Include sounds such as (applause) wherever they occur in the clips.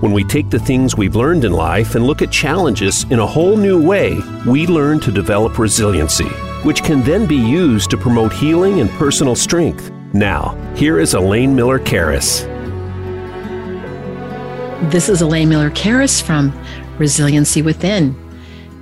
When we take the things we've learned in life and look at challenges in a whole new way, we learn to develop resiliency, which can then be used to promote healing and personal strength. Now, here is Elaine Miller Karas. This is Elaine Miller Karas from Resiliency Within.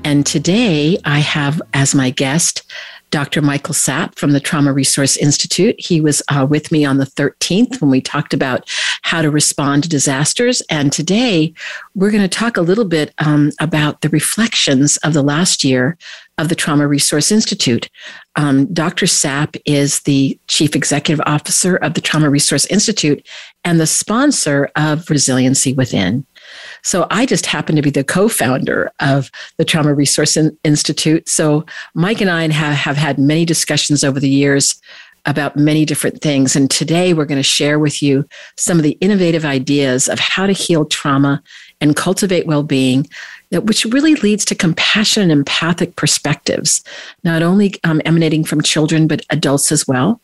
And today I have as my guest Dr. Michael Sapp from the Trauma Resource Institute. He was uh, with me on the 13th when we talked about how to respond to disasters. And today we're going to talk a little bit um, about the reflections of the last year of the Trauma Resource Institute. Um, Dr. Sapp is the Chief Executive Officer of the Trauma Resource Institute and the sponsor of Resiliency Within. So I just happen to be the co-founder of the Trauma Resource Institute. So Mike and I have, have had many discussions over the years about many different things. And today we're going to share with you some of the innovative ideas of how to heal trauma and cultivate well-being that which really leads to compassion and empathic perspectives, not only um, emanating from children, but adults as well.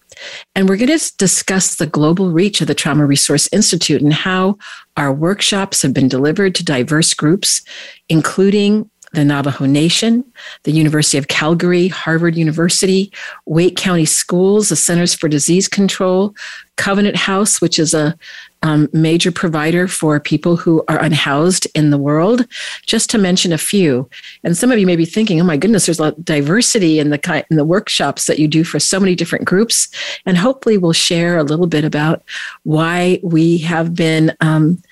And we're going to discuss the global reach of the Trauma Resource Institute and how our workshops have been delivered to diverse groups, including the Navajo Nation, the University of Calgary, Harvard University, Wake County Schools, the Centers for Disease Control, Covenant House, which is a um, major provider for people who are unhoused in the world, just to mention a few. And some of you may be thinking, "Oh my goodness, there's a lot of diversity in the in the workshops that you do for so many different groups." And hopefully, we'll share a little bit about why we have been um,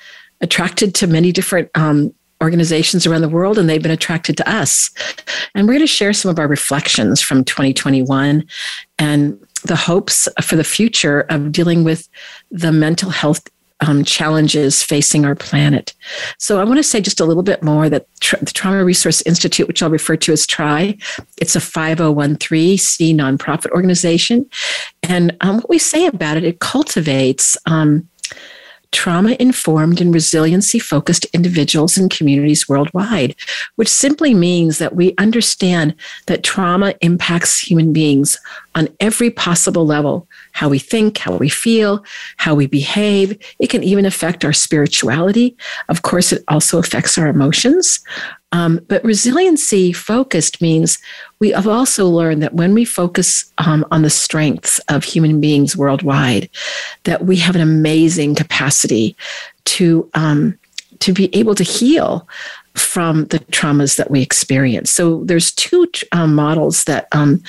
attracted to many different um, organizations around the world and they've been attracted to us. And we're going to share some of our reflections from 2021 and the hopes for the future of dealing with the mental health um, challenges facing our planet. So I want to say just a little bit more that tra- the Trauma Resource Institute, which I'll refer to as TRI, it's a 5013C nonprofit organization. And um, what we say about it, it cultivates um, trauma informed and resiliency focused individuals and communities worldwide, which simply means that we understand that trauma impacts human beings on every possible level how we think, how we feel, how we behave. It can even affect our spirituality. Of course, it also affects our emotions. Um, but resiliency focused means we have also learned that when we focus um, on the strengths of human beings worldwide, that we have an amazing capacity to um, to be able to heal from the traumas that we experience. So there's two um, models that um,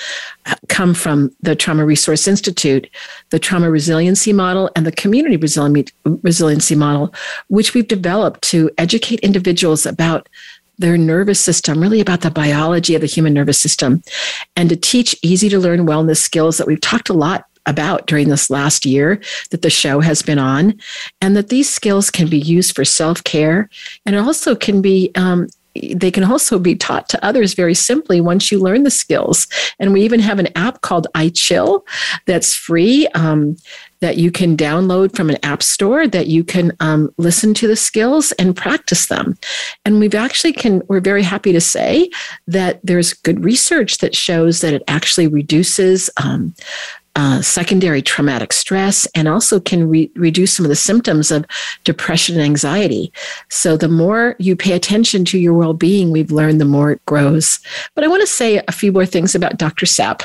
come from the Trauma Resource Institute, the trauma resiliency model and the community resiliency model, which we've developed to educate individuals about their nervous system, really about the biology of the human nervous system, and to teach easy to learn wellness skills that we've talked a lot about during this last year that the show has been on, and that these skills can be used for self care and also can be um, they can also be taught to others very simply once you learn the skills. And we even have an app called iChill that's free. Um, that you can download from an app store that you can um, listen to the skills and practice them and we've actually can we're very happy to say that there's good research that shows that it actually reduces um, uh, secondary traumatic stress and also can re- reduce some of the symptoms of depression and anxiety. So, the more you pay attention to your well being, we've learned the more it grows. But I want to say a few more things about Dr. Sapp.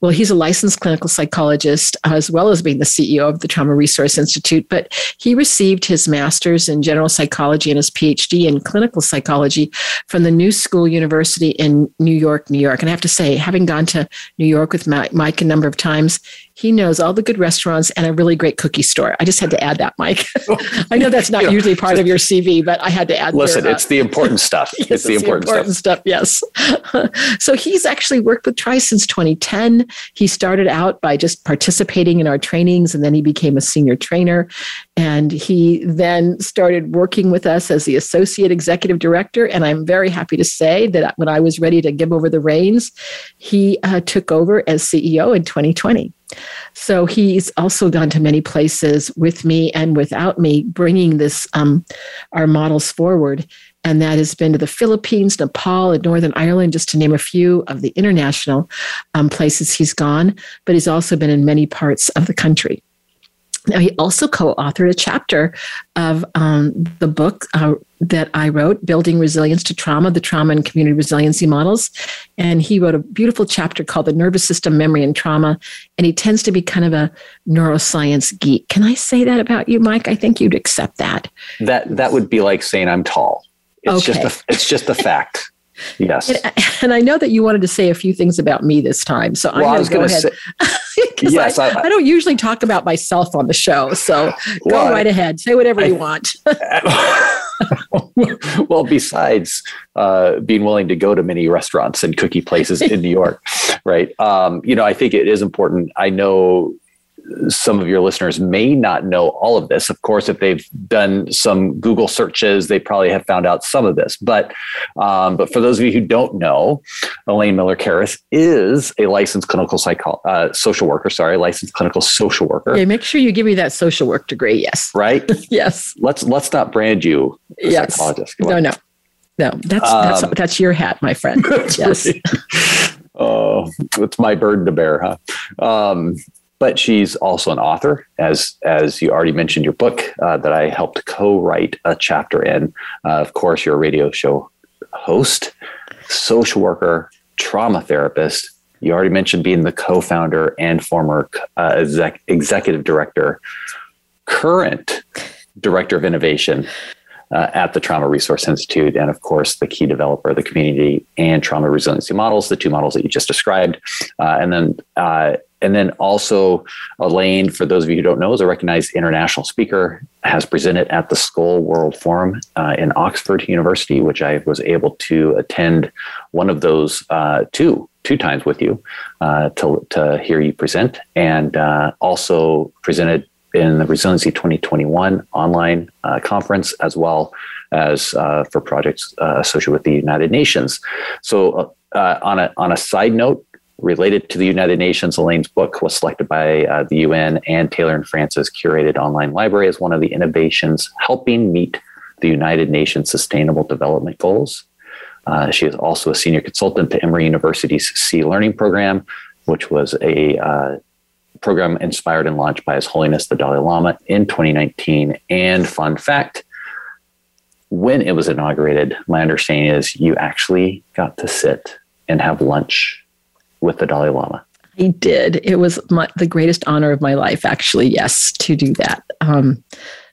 Well, he's a licensed clinical psychologist as well as being the CEO of the Trauma Resource Institute, but he received his master's in general psychology and his PhD in clinical psychology from the New School University in New York, New York. And I have to say, having gone to New York with Mike a number of times, he knows all the good restaurants and a really great cookie store. I just had to add that, Mike. (laughs) I know that's not (laughs) you usually part of your CV, but I had to add. Listen, your, uh, it's the important stuff. (laughs) yes, it's the important, the important stuff. stuff. Yes. so he's actually worked with TRI since 20 2010. He started out by just participating in our trainings and then he became a senior trainer. And he then started working with us as the associate executive director. And I'm very happy to say that when I was ready to give over the reins, he uh, took over as CEO in 2020. So he's also gone to many places with me and without me, bringing this um, our models forward. And that has been to the Philippines, Nepal, and Northern Ireland, just to name a few of the international um, places he's gone. But he's also been in many parts of the country. Now, he also co authored a chapter of um, the book uh, that I wrote, Building Resilience to Trauma, the Trauma and Community Resiliency Models. And he wrote a beautiful chapter called The Nervous System, Memory, and Trauma. And he tends to be kind of a neuroscience geek. Can I say that about you, Mike? I think you'd accept that. That, that would be like saying I'm tall. It's okay. just a, it's just a fact. (laughs) Yes. And, and, I know that you wanted to say a few things about me this time. So well, I'm going to go ahead. Say, (laughs) yes, I, I, I, don't usually talk about myself on the show. So well, go right ahead. Say whatever I, you want. (laughs) well, besides uh, being willing to go to many restaurants and cookie places in New York, right? Um, you know, I think it is important. I know some of your listeners may not know all of this. Of course, if they've done some Google searches, they probably have found out some of this. But um, but for those of you who don't know, Elaine Miller Karas is a licensed clinical psycho- uh, social worker. Sorry, licensed clinical social worker. Yeah, make sure you give me that social work degree. Yes. Right. (laughs) yes. Let's let's not brand you. yes. Psychologist. No, no, no. That's um, that's that's your hat, my friend. (laughs) yes. Right. Oh, it's my burden to bear, huh? Um, but she's also an author, as as you already mentioned your book uh, that I helped co-write a chapter in. Uh, of course, you're a radio show host, social worker, trauma therapist. You already mentioned being the co-founder and former uh, exec- executive director, current director of innovation uh, at the Trauma Resource Institute, and of course, the key developer of the community and trauma resiliency models, the two models that you just described. Uh, and then uh, and then also Elaine, for those of you who don't know, is a recognized international speaker, has presented at the Skoll World Forum uh, in Oxford University, which I was able to attend one of those uh, two two times with you uh, to to hear you present, and uh, also presented in the Resiliency 2021 online uh, conference as well as uh, for projects associated with the United Nations. So. on a on a side note, related to the United Nations, Elaine's book was selected by uh, the UN and Taylor and Francis curated online library as one of the innovations helping meet the United Nations Sustainable Development Goals. Uh, she is also a senior consultant to Emory University's SEE Learning Program, which was a uh, program inspired and launched by His Holiness the Dalai Lama in 2019. And fun fact, when it was inaugurated, my understanding is you actually got to sit and have lunch with the Dalai Lama? I did. It was my, the greatest honor of my life, actually. Yes, to do that. Um,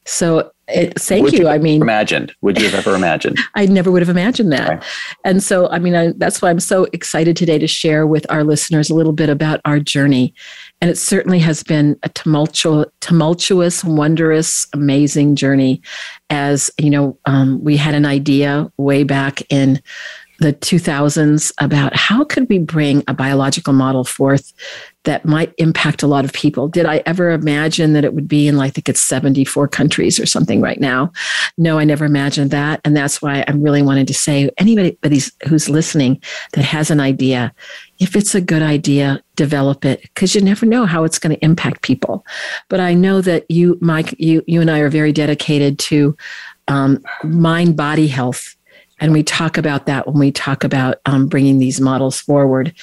so it, thank you. you I mean, imagined? Would you have ever imagined? (laughs) I never would have imagined that. Right. And so, I mean, I, that's why I'm so excited today to share with our listeners a little bit about our journey. And it certainly has been a tumultuous, tumultuous, wondrous, amazing journey. As you know, um, we had an idea way back in the 2000s about how could we bring a biological model forth that might impact a lot of people. Did I ever imagine that it would be in, like, I think it's 74 countries or something right now? No, I never imagined that. And that's why I'm really wanting to say anybody who's listening that has an idea, if it's a good idea, develop it because you never know how it's going to impact people. But I know that you, Mike, you, you and I are very dedicated to um, mind body health and we talk about that when we talk about um, bringing these models forward.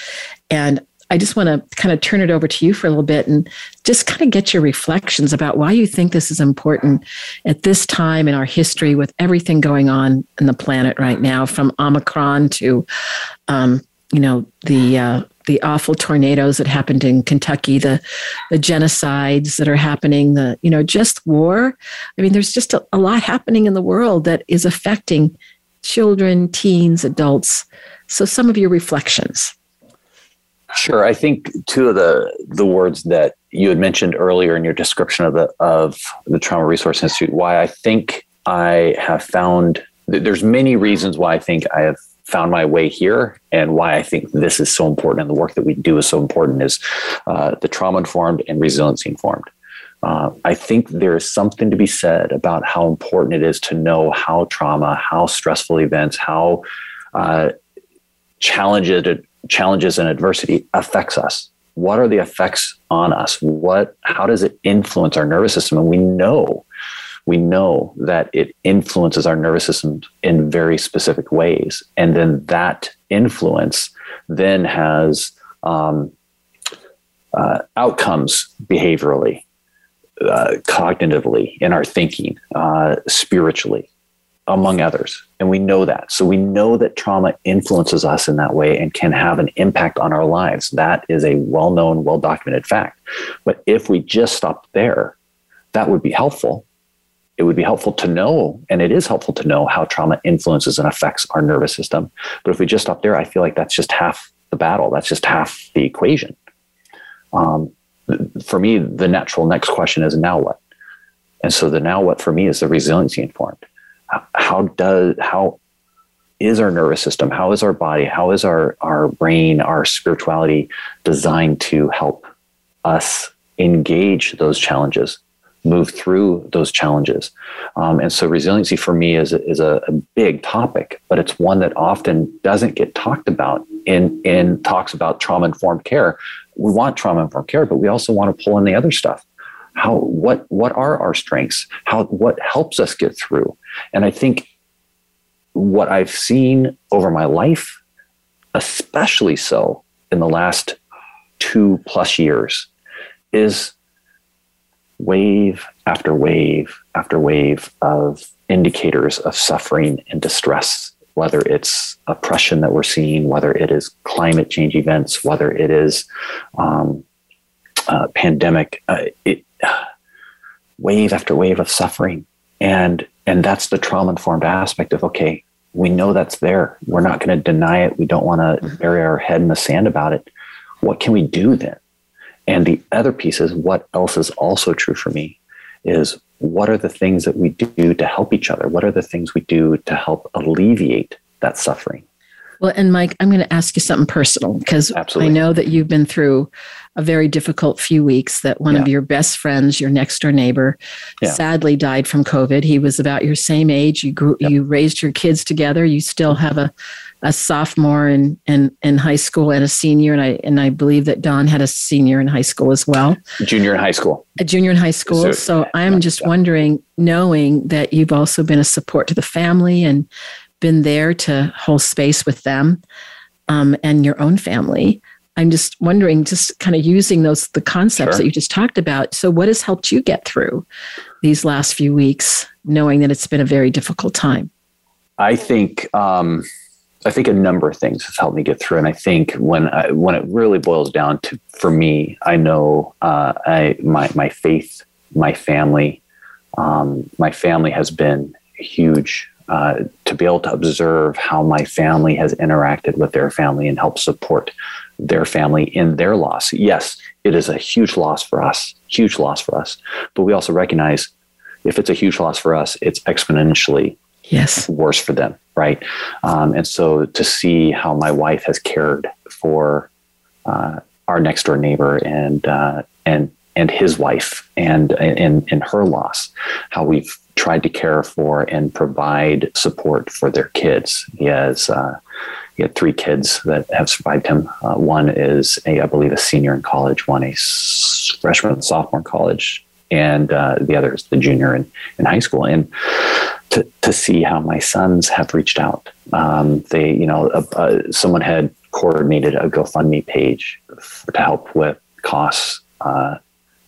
And I just want to kind of turn it over to you for a little bit and just kind of get your reflections about why you think this is important at this time in our history with everything going on in the planet right now, from Omicron to, um, you know, the uh, the awful tornadoes that happened in Kentucky, the the genocides that are happening, the you know, just war. I mean, there's just a, a lot happening in the world that is affecting children, teens, adults. So, some of your reflections. Sure. I think two of the the words that you had mentioned earlier in your description of the of the Trauma Resource Institute, why I think I have found there's many reasons why I think I have found my way here and why I think this is so important and the work that we do is so important is uh, the trauma informed and resiliency informed. Uh, I think there is something to be said about how important it is to know how trauma, how stressful events, how uh, challenges, challenges and adversity affects us. What are the effects on us? What, how does it influence our nervous system? And we know we know that it influences our nervous system in very specific ways. And then that influence then has um, uh, outcomes behaviorally, uh, cognitively, in our thinking, uh, spiritually, among others. And we know that. So we know that trauma influences us in that way and can have an impact on our lives. That is a well known, well documented fact. But if we just stop there, that would be helpful it would be helpful to know, and it is helpful to know how trauma influences and affects our nervous system. But if we just stop there, I feel like that's just half the battle. That's just half the equation. Um, for me, the natural next question is now what? And so the now what for me is the resiliency informed. How does how is our nervous system? How is our body? How is our our brain, our spirituality designed to help us engage those challenges move through those challenges. Um, and so resiliency for me is, is a, a, big topic, but it's one that often doesn't get talked about in, in talks about trauma informed care. We want trauma informed care, but we also want to pull in the other stuff. How, what, what are our strengths? How, what helps us get through? And I think what I've seen over my life, especially so in the last two plus years, is wave after wave after wave of indicators of suffering and distress, whether it's oppression that we're seeing, whether it is climate change events, whether it is um, uh, pandemic, uh, it, uh, wave after wave of suffering. And, and that's the trauma informed aspect of, okay, we know that's there. We're not going to deny it. We don't want to mm-hmm. bury our head in the sand about it. What can we do then? And the other piece is what else is also true for me is what are the things that we do to help each other? What are the things we do to help alleviate that suffering? Well, and Mike, I'm going to ask you something personal because I know that you've been through a very difficult few weeks. That one yeah. of your best friends, your next door neighbor, yeah. sadly died from COVID. He was about your same age. You grew, yep. you raised your kids together. You still mm-hmm. have a, a sophomore in, in, in high school and a senior. And I, and I believe that Don had a senior in high school as well. Junior in high school. A junior in high school. So, so I'm just wondering, knowing that you've also been a support to the family and been there to hold space with them um, and your own family. I'm just wondering, just kind of using those the concepts sure. that you just talked about. So, what has helped you get through these last few weeks, knowing that it's been a very difficult time? I think um, I think a number of things has helped me get through, and I think when I, when it really boils down to for me, I know uh, I my my faith, my family, um, my family has been huge. Uh, to be able to observe how my family has interacted with their family and help support their family in their loss. Yes, it is a huge loss for us, huge loss for us. But we also recognize if it's a huge loss for us, it's exponentially yes worse for them right um, and so to see how my wife has cared for uh, our next door neighbor and uh, and and his wife and in in her loss how we've tried to care for and provide support for their kids he has uh, he had three kids that have survived him. Uh, one is a, I believe, a senior in college. One a freshman, sophomore in college, and uh, the other is the junior in, in high school. And to, to see how my sons have reached out. Um, they, you know, uh, uh, someone had coordinated a GoFundMe page to help with costs uh,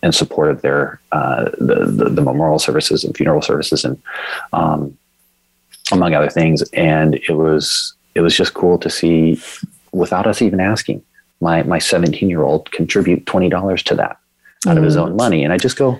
in support of their uh, the, the, the memorial services and funeral services and um, among other things. And it was it was just cool to see, without us even asking, my my 17 year old contribute twenty dollars to that out mm. of his mm. own money, and I just go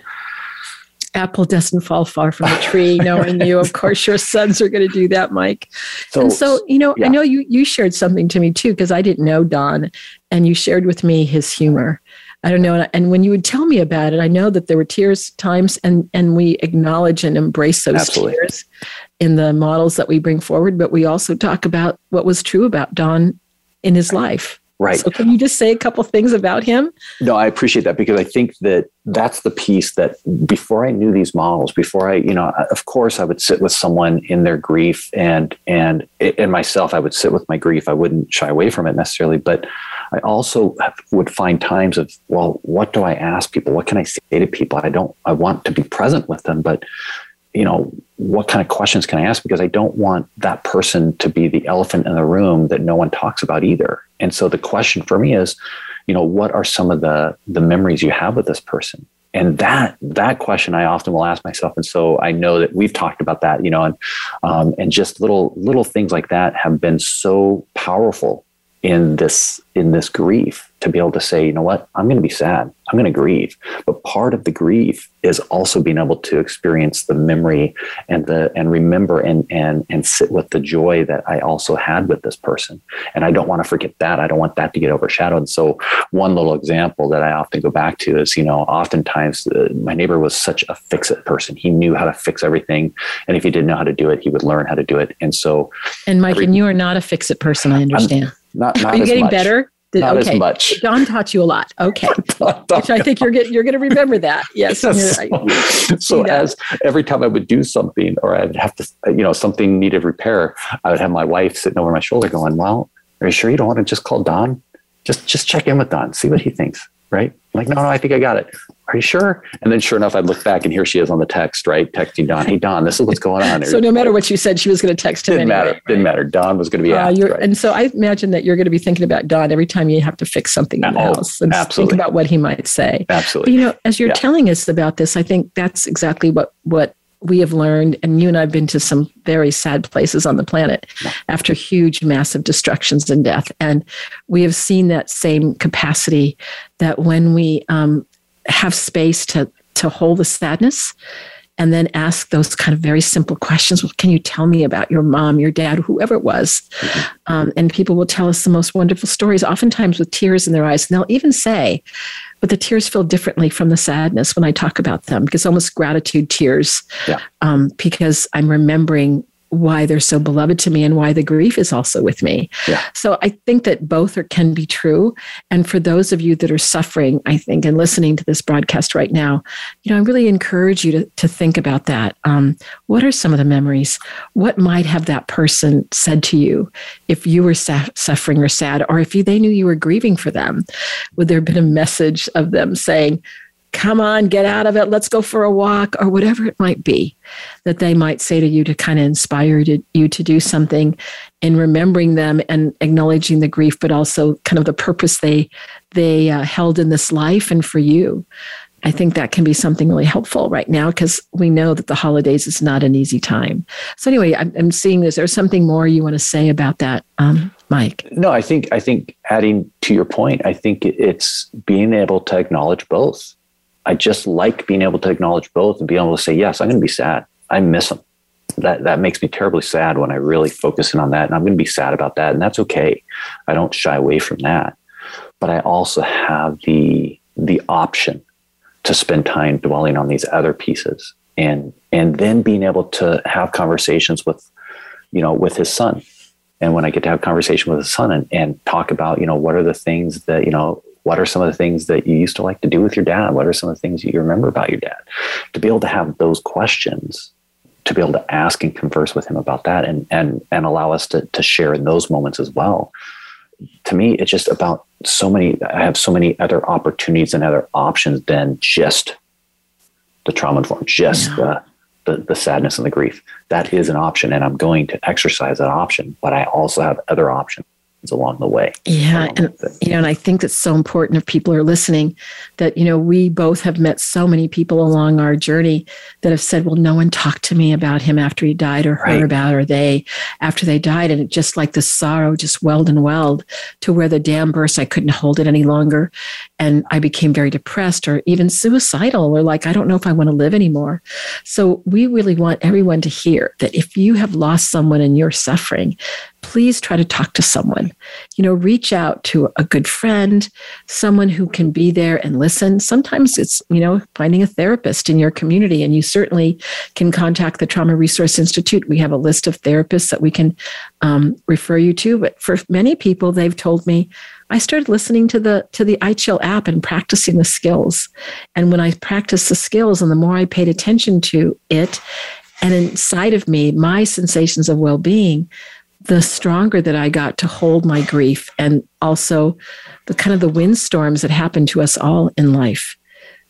apple doesn't fall far from the tree (laughs) knowing you of course your sons are going to do that mike so, and so you know yeah. i know you you shared something to me too because i didn't know don and you shared with me his humor i don't know and when you would tell me about it i know that there were tears times and and we acknowledge and embrace those Absolutely. tears in the models that we bring forward, but we also talk about what was true about Don in his life. Right. So can you just say a couple things about him? No, I appreciate that because I think that that's the piece that before I knew these models, before I, you know, of course I would sit with someone in their grief and and and myself, I would sit with my grief. I wouldn't shy away from it necessarily, but I also would find times of, well, what do I ask people? What can I say to people? I don't, I want to be present with them, but you know, what kind of questions can I ask? Because I don't want that person to be the elephant in the room that no one talks about either. And so the question for me is, you know, what are some of the the memories you have with this person? And that that question I often will ask myself. And so I know that we've talked about that, you know, and um, and just little little things like that have been so powerful in this in this grief to be able to say, you know what, I'm going to be sad. I'm going to grieve. But part of the grief is also being able to experience the memory and the and remember and and and sit with the joy that I also had with this person. And I don't want to forget that. I don't want that to get overshadowed. So one little example that I often go back to is, you know, oftentimes uh, my neighbor was such a fix it person. He knew how to fix everything, and if he didn't know how to do it, he would learn how to do it. And so, and Mike, every, and you are not a fix it person. I understand. I'm, not, not are you getting much. better? Did, not okay. as much. Don taught you a lot. Okay, (laughs) which I think you're getting, you're going to remember that. (laughs) Yes. yes. (laughs) So, so as every time I would do something, or I'd have to, you know, something needed repair, I would have my wife sitting over my shoulder, going, "Well, are you sure you don't want to just call Don? Just just check in with Don, see what he thinks." Right? I'm like, no, no, I think I got it are you sure? And then sure enough, I'd look back and here she is on the text, right? Texting Don, hey, Don, this is what's going on. so no matter what you said, she was going to text him Didn't anyway. matter. Didn't matter. Don was going to be uh, right? And so I imagine that you're going to be thinking about Don every time you have to fix something in the oh, house and absolutely. think about what he might say. Absolutely. But, you know, as you're Yeah. telling us about this, I think that's exactly what, what we have learned. And you and I have been to some very sad places on the planet after huge, massive destructions and death. And we have seen that same capacity that when we um, have space to to hold the sadness and then ask those kind of very simple questions. Well, can you tell me about your mom your dad whoever it was? Um, and people will tell us the most wonderful stories oftentimes with tears in their eyes. And they'll even say but the tears feel differently from the sadness when i talk about them because almost gratitude tears Yeah. um, because i'm remembering why they're so beloved to me and why the grief is also with me. Yeah. So I think that both are, can be true. And for those of you that are suffering, I think, and listening to this broadcast right now, you know, I really encourage you to, to think about that. Um, what are some of the memories? What might have that person said to you if you were sa- suffering or sad, or if you, they knew you were grieving for them? Would there have been a message of them saying, come on, get out of it, let's go for a walk, or whatever it might be that they might say to you to kind of inspire you to do something in remembering them and acknowledging the grief, but also kind of the purpose they they uh, held in this life and for you. I think that can be something really helpful right now because we know that the holidays is not an easy time. So anyway, I'm, I'm seeing this. There's something more you want to say about that, um, Mike? No, I think I think adding to your point, I think it's being able to acknowledge both. I just like being able to acknowledge both and being able to say, yes, I'm going to be sad. I miss them. That that makes me terribly sad when I really focus in on that, and I'm going to be sad about that, and that's okay. I don't shy away from that, but I also have the the option to spend time dwelling on these other pieces, and and then being able to have conversations with, you know, with his son, and when I get to have conversation with his son and, and talk about, you know, what are the things that you know what are some of the things that you used to like to do with your dad? What are some of the things you remember about your dad? To be able to have those questions, to be able to ask and converse with him about that and and and allow us to to share in those moments as well. To me, it's just about so many I have so many other opportunities and other options than just the trauma informed, just Yeah. the the, the sadness and the grief. That is an option, and I'm going to exercise that option. But I also have other options along the way. Yeah, and you know, and I think it's so important if people are listening that you know we both have met so many people along our journey that have said, "Well, no one talked to me about him after he died, or heard Right. about, or they after they died," and it just like the sorrow just welled and welled to where the dam burst. I couldn't hold it any longer, and I became very depressed, or even suicidal, or like I don't know if I want to live anymore. So we really want everyone to hear that if you have lost someone and you're suffering, please try to talk to someone you know, reach out to a good friend, someone who can be there and listen. Sometimes it's, you know, finding a therapist in your community, and you certainly can contact the Trauma Resource Institute. We have a list of therapists that we can um, refer you to. But for many people, they've told me, I started listening to the to the iChill app and practicing the skills. And when I practiced the skills, and the more I paid attention to it, and inside of me, my sensations of well-being, the stronger that I got to hold my grief and also the kind of the windstorms that happen to us all in life.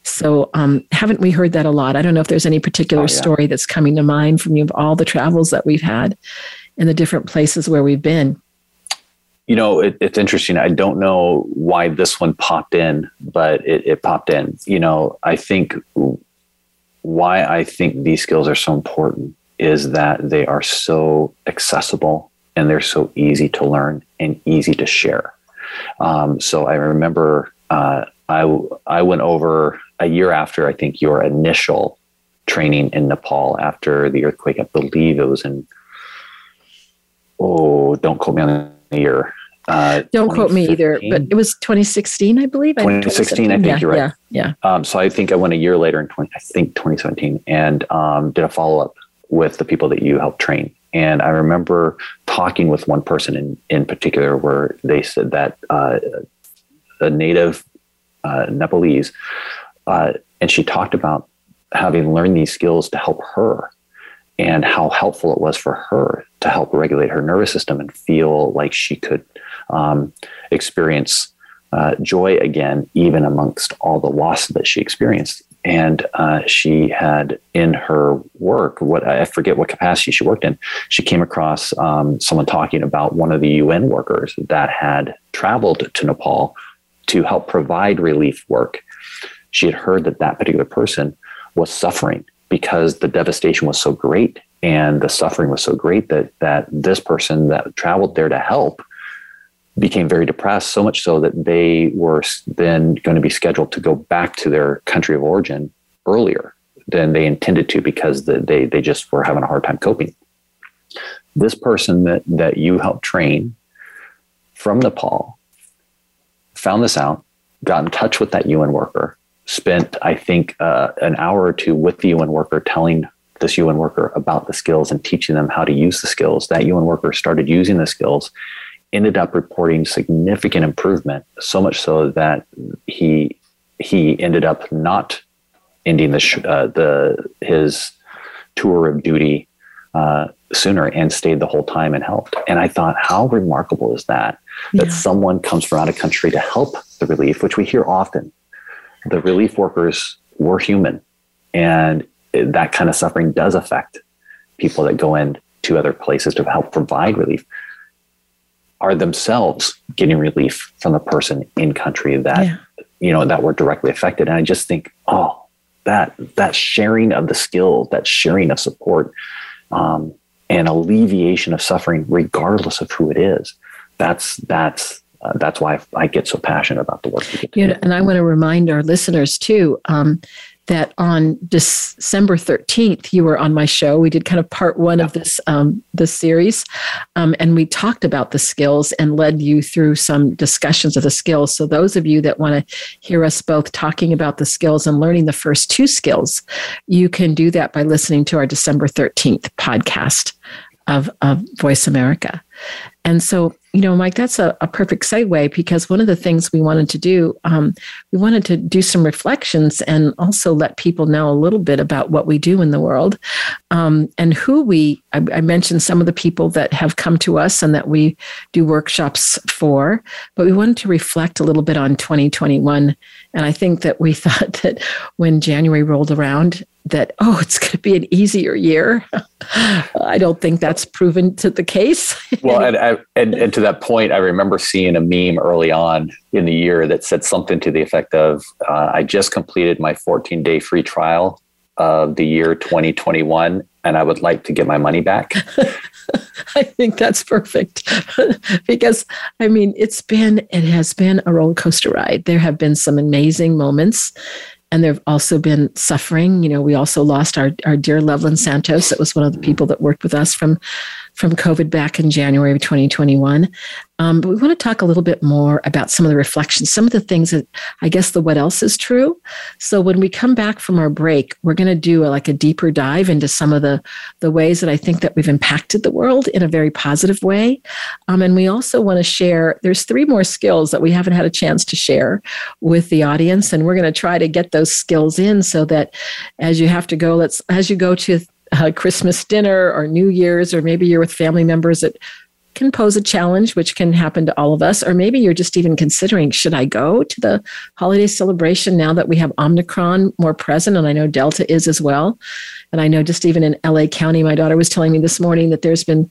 So, um, haven't we heard that a lot? I don't know if there's any particular oh, yeah. story that's coming to mind from you of all the travels that we've had in the different places where we've been. You know, it, it's interesting. I don't know why this one popped in, but it, it popped in. You know, I think why I think these skills are so important is that they are so accessible and they're so easy to learn and easy to share. Um, so I remember uh, I I went over a year after I think your initial training in Nepal after the earthquake. I believe it was in oh, don't quote me on the year. Uh, Don't quote me either, but it was 2016, I believe. 2016, I think yeah, you're right. Yeah, yeah. Um, so I think I went a year later in 20, I think 2017, and um, did a follow up with the people that you helped train. And I remember talking with one person in in particular, where they said that uh, a native uh, Nepalese, uh, and she talked about having learned these skills to help her and how helpful it was for her to help regulate her nervous system and feel like she could um, experience uh, joy again, even amongst all the loss that she experienced. And uh, she had in her work, what I forget what capacity she worked in, she came across um, someone talking about one of the UN workers that had traveled to Nepal to help provide relief work. She had heard that that particular person was suffering because the devastation was so great and the suffering was so great that that this person that traveled there to help became very depressed, so much so that they were then going to be scheduled to go back to their country of origin earlier than they intended to because the, they, they just were having a hard time coping. This person that, that you helped train from Nepal found this out, got in touch with that UN worker, spent, I think, uh, an hour or two with the UN worker telling this UN worker about the skills and teaching them how to use the skills. That UN worker started using the skills ended up reporting significant improvement, so much so that he he ended up not ending the uh, the his tour of duty uh, sooner and stayed the whole time and helped. And I thought, how remarkable is that? That someone comes from out of country to help the relief, which we hear often. The relief workers were human, and that kind of suffering does affect people that go in to other places to help provide relief are themselves getting relief from the person in country that yeah. you know that were directly affected and i just think oh that that sharing of the skill that sharing of support um, and alleviation of suffering regardless of who it is that's that's uh, that's why I, get so passionate about the work we get to you know, and I want to remind our listeners too um, that on December 13th, you were on my show. We did kind of part one of this um, this series, um, and we talked about the skills and led you through some discussions of the skills. So those of you that want to hear us both talking about the skills and learning the first two skills, you can do that by listening to our December 13th podcast of, of Voice America. And so, you know, Mike, that's a, a perfect segue because one of the things we wanted to do, um, we wanted to do some reflections and also let people know a little bit about what we do in the world um, and who we, I, I, mentioned some of the people that have come to us and that we do workshops for, but we wanted to reflect a little bit on 2021. And I think that we (laughs) thought that when January rolled around, that (laughs) oh it's going to be an easier year. (laughs) I don't think that's proven to the case. Well (laughs) and, and, and to that point i remember seeing a meme early on in the year that said something to the effect of uh, i just completed my 14 day free trial of the year 2021 and i would like to get my money back. I think that's perfect. Because i mean it's been it has been a roller coaster ride. There have been some amazing moments and there have also been suffering. You know, we also lost our, our dear Loveland Santos. That was one of the people that worked with us from from COVID back in January of 2021. Um, but we want to talk a little bit more about some of the reflections, some of the things that I guess the what else is true. So when we come back from our break, we're going to do a, like a deeper dive into some of the the ways that I think that we've impacted the world in a very positive way. Um, and we also want to share. There's three more skills that we haven't had a chance to share with the audience, and we're going to try to get those skills in so that as you have to go, let's as you go to uh, Christmas dinner or New Year's, or maybe you're with family members that can pose a challenge, which can happen to all of us. Or maybe you're just even considering should I go to the holiday celebration now that we have Omicron more present? And I know Delta is as well. And I know just even in LA County, my daughter was telling me this morning that there's been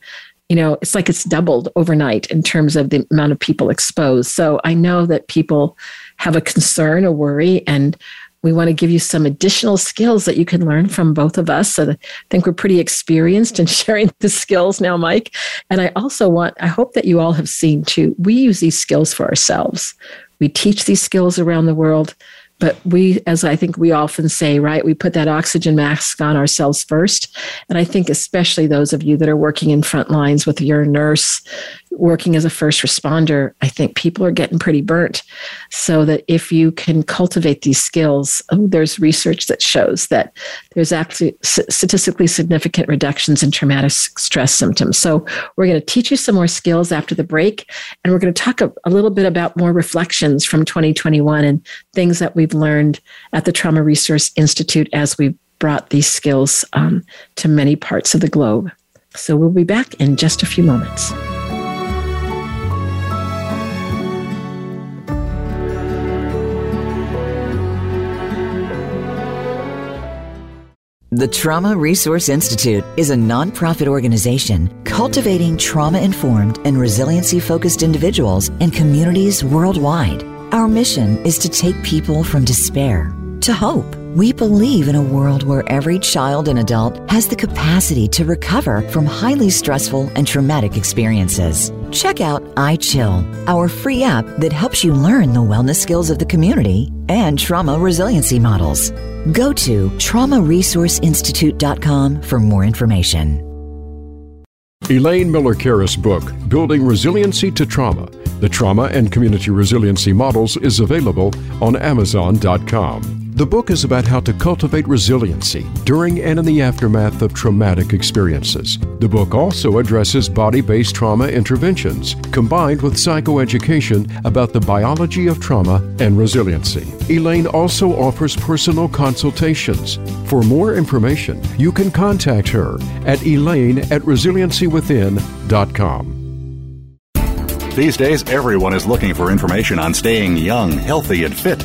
you know, it's like it's doubled overnight in terms of the amount of people exposed. So I know that people have a concern, a worry, and we want to give you some additional skills that you can learn from both of us. So I think we're pretty experienced in (laughs) sharing the skills now, Mike. And I also want, I hope that you all have seen too, we use these skills for ourselves. We teach these skills around the world. But we, as I think we often say, right, we put that oxygen mask on ourselves first. And I think especially those of you that are working in front lines with your nurse, working as a first responder, I think people are getting pretty burnt. So that if you can cultivate these skills, oh, there's research that shows that there's actually statistically significant reductions in traumatic stress symptoms. So we're going to teach you some more skills after the break, and we're going to talk a, a little bit about more reflections from 2021 and things that we've learned at the Trauma Resource Institute as we've brought these skills um, to many parts of the globe. So we'll be back in just a few moments. The Trauma Resource Institute is a nonprofit organization cultivating trauma informed and resiliency focused individuals and communities worldwide. Our mission is to take people from despair to hope. We believe in a world where every child and adult has the capacity to recover from highly stressful and traumatic experiences. Check out iChill, our free app that helps you learn the wellness skills of the community and trauma resiliency models. Go to traumaresourceinstitute.com for more information. Elaine Miller Karas' book, Building Resiliency to Trauma The Trauma and Community Resiliency Models, is available on Amazon.com. The book is about how to cultivate resiliency during and in the aftermath of traumatic experiences. The book also addresses body based trauma interventions combined with psychoeducation about the biology of trauma and resiliency. Elaine also offers personal consultations. For more information, you can contact her at elaine at resiliencywithin.com. These days, everyone is looking for information on staying young, healthy, and fit.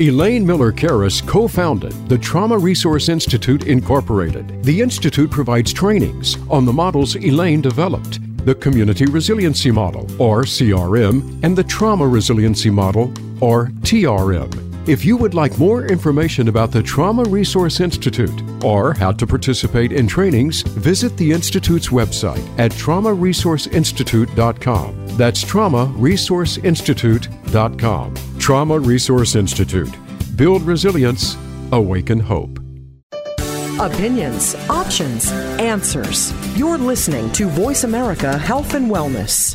Elaine Miller Karas co founded the Trauma Resource Institute, Incorporated. The Institute provides trainings on the models Elaine developed the Community Resiliency Model, or CRM, and the Trauma Resiliency Model, or TRM. If you would like more information about the Trauma Resource Institute or how to participate in trainings, visit the Institute's website at traumaresourceinstitute.com. That's traumaresourceinstitute.com. Trauma Resource Institute. Build resilience, awaken hope. Opinions, options, answers. You're listening to Voice America Health and Wellness.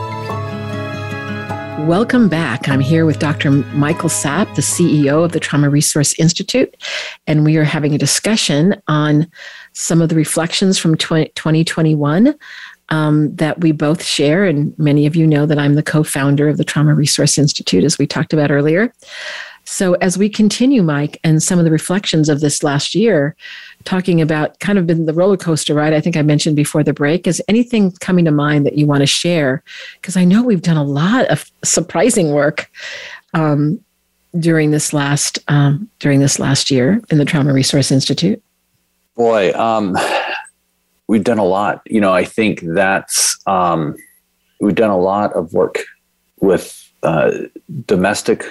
Welcome back. I'm here with Dr. Michael Sapp, the CEO of the Trauma Resource Institute, and we are having a discussion on some of the reflections from 2021 um, that we both share. And many of you know that I'm the co founder of the Trauma Resource Institute, as we talked about earlier. So, as we continue, Mike, and some of the reflections of this last year, talking about kind of been the roller coaster ride, I think I mentioned before the break, is anything coming to mind that you want to share? Because I know we've done a lot of surprising work. Um, during this last um, during this last year in the Trauma Resource Institute? Boy, um, we've done a lot. You know, I think that's um, we've done a lot of work with uh, domestic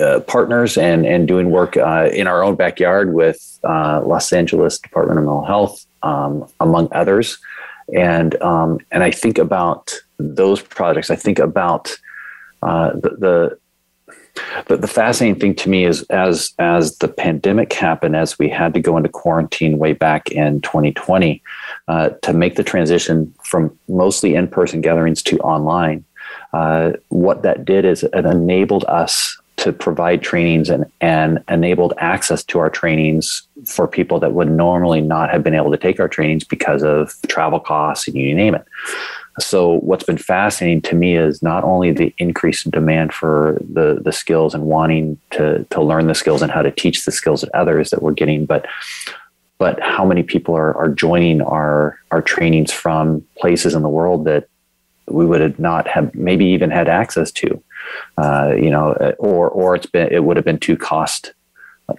uh, partners and and doing work uh, in our own backyard with uh, Los Angeles Department of Mental Health, um, among others. And um, and I think about those projects. I think about uh, the, the the fascinating thing to me is as as the pandemic happened, as we had to go into quarantine way back in 2020, uh, to make the transition from mostly in-person gatherings to online, what that did is it enabled us to provide trainings and, and enabled access to our trainings for people that would normally not have been able to take our trainings because of travel costs and you name it. So what's been fascinating to me is not only the increase in demand for the the skills and wanting to to learn the skills and how to teach the skills to others that we're getting, but but how many people are are joining our our trainings from places in the world that we would have not have maybe even had access to, uh, you know, or or it's been it would have been too cost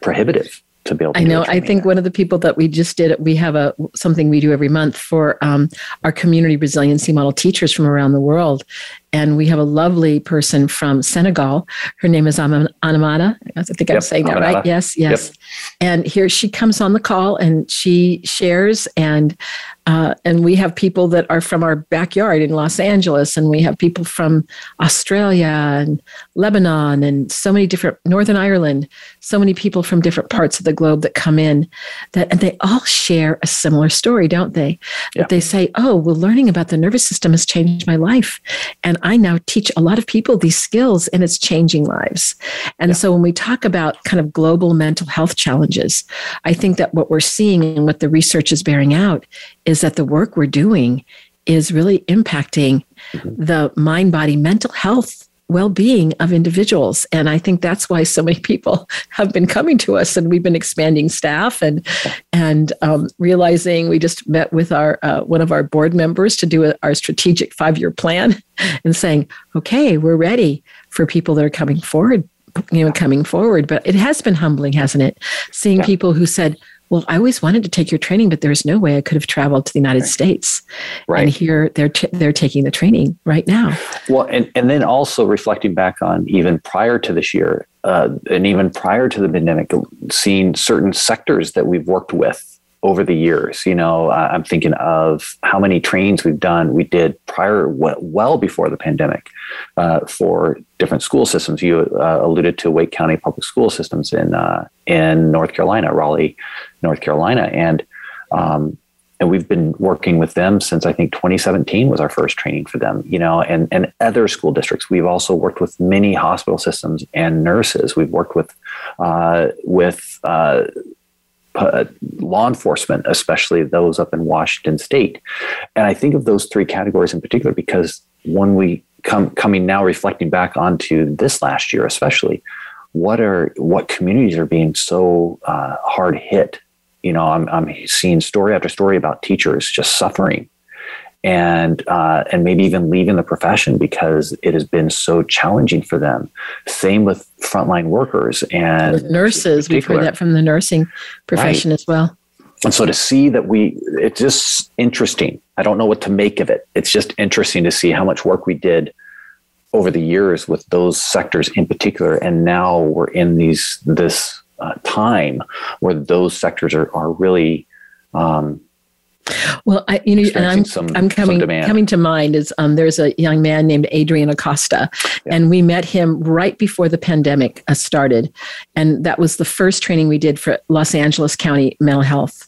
prohibitive to be able to I know. I think one of the people that we just did, we have a something we do every month for um, our community resiliency model teachers from around the world. And we have a lovely person from Senegal. Her name is Anamata. I think yep, I'm saying that right. Yes, yes. Yep. And here she comes on the call and she shares and uh, and we have people that are from our backyard in Los Angeles, and we have people from Australia and Lebanon, and so many different Northern Ireland, so many people from different parts of the globe that come in. That and they all share a similar story, don't they? Yeah. That they say, "Oh, well, learning about the nervous system has changed my life, and I now teach a lot of people these skills, and it's changing lives." And yeah. so, when we talk about kind of global mental health challenges, I think that what we're seeing and what the research is bearing out is that the work we're doing is really impacting mm-hmm. the mind body mental health well-being of individuals. And i think that's why so many people (laughs) have been coming to us and we've been expanding staff and and um, realizing we just met with our uh, one of our board members to do a, our strategic five-year plan (laughs) and saying okay we're ready for people that are coming forward you know coming forward. But it has been humbling hasn't it? Seeing yeah. people who said well, I always wanted to take your training, but there's no way I could have traveled to the United right. States. Right. And here they're t- they're taking the training right now. Well, and and then also reflecting back on even prior to this year, uh, and even prior to the pandemic, seeing certain sectors that we've worked with over the years. You know, uh, I'm thinking of how many trainings we've done. We did prior, well before the pandemic, uh, for different school systems. You uh, alluded to Wake County Public School Systems in uh, in North Carolina, Raleigh, North Carolina, and um, and we've been working with them since I think 2017 was our first training for them. You know, and and other school districts. We've also worked with many hospital systems and nurses. We've worked with uh, with uh, law enforcement, especially those up in Washington State. And I think of those three categories in particular because when we come coming now reflecting back onto this last year, especially, what are what communities are being so uh, hard hit? You know, I'm, I'm seeing story after story about teachers just suffering and uh, and maybe even leaving the profession because it has been so challenging for them. Same with frontline workers and with nurses. We've heard that from the nursing profession right. as well. And so to see that we, it's just interesting. I don't know what to make of it. It's just interesting to see how much work we did over the years with those sectors in particular, and now we're in these this uh, time where those sectors are are really um, well, I, you know, and I'm some, I'm coming coming to mind is um, there's a young man named Adrian Acosta, yeah. and we met him right before the pandemic uh, started, and that was the first training we did for Los Angeles County mental health.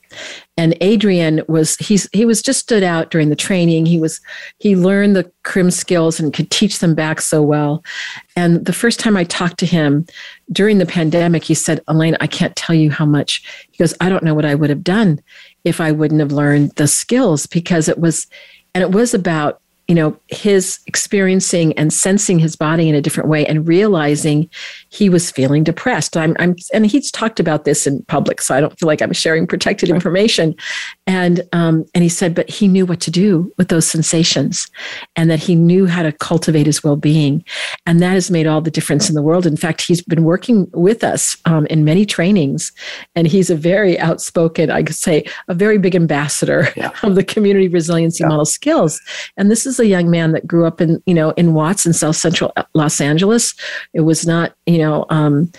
And Adrian was he's he was just stood out during the training. He was he learned the crim skills and could teach them back so well. And the first time I talked to him during the pandemic, he said, Elaine, I can't tell you how much. He goes, I don't know what I would have done if I wouldn't have learned the skills because it was, and it was about you know, his experiencing and sensing his body in a different way and realizing he was feeling depressed. I'm, I'm, and he's talked about this in public, so I don't feel like I'm sharing protected information. And, um, and he said, but he knew what to do with those sensations and that he knew how to cultivate his well being. And that has made all the difference in the world. In fact, he's been working with us um, in many trainings, and he's a very outspoken, I could say, a very big ambassador yeah. (laughs) of the community resiliency yeah. model skills. And this is a young man that grew up in, you know, in Watts in South Central Los Angeles. It was not, you know, um,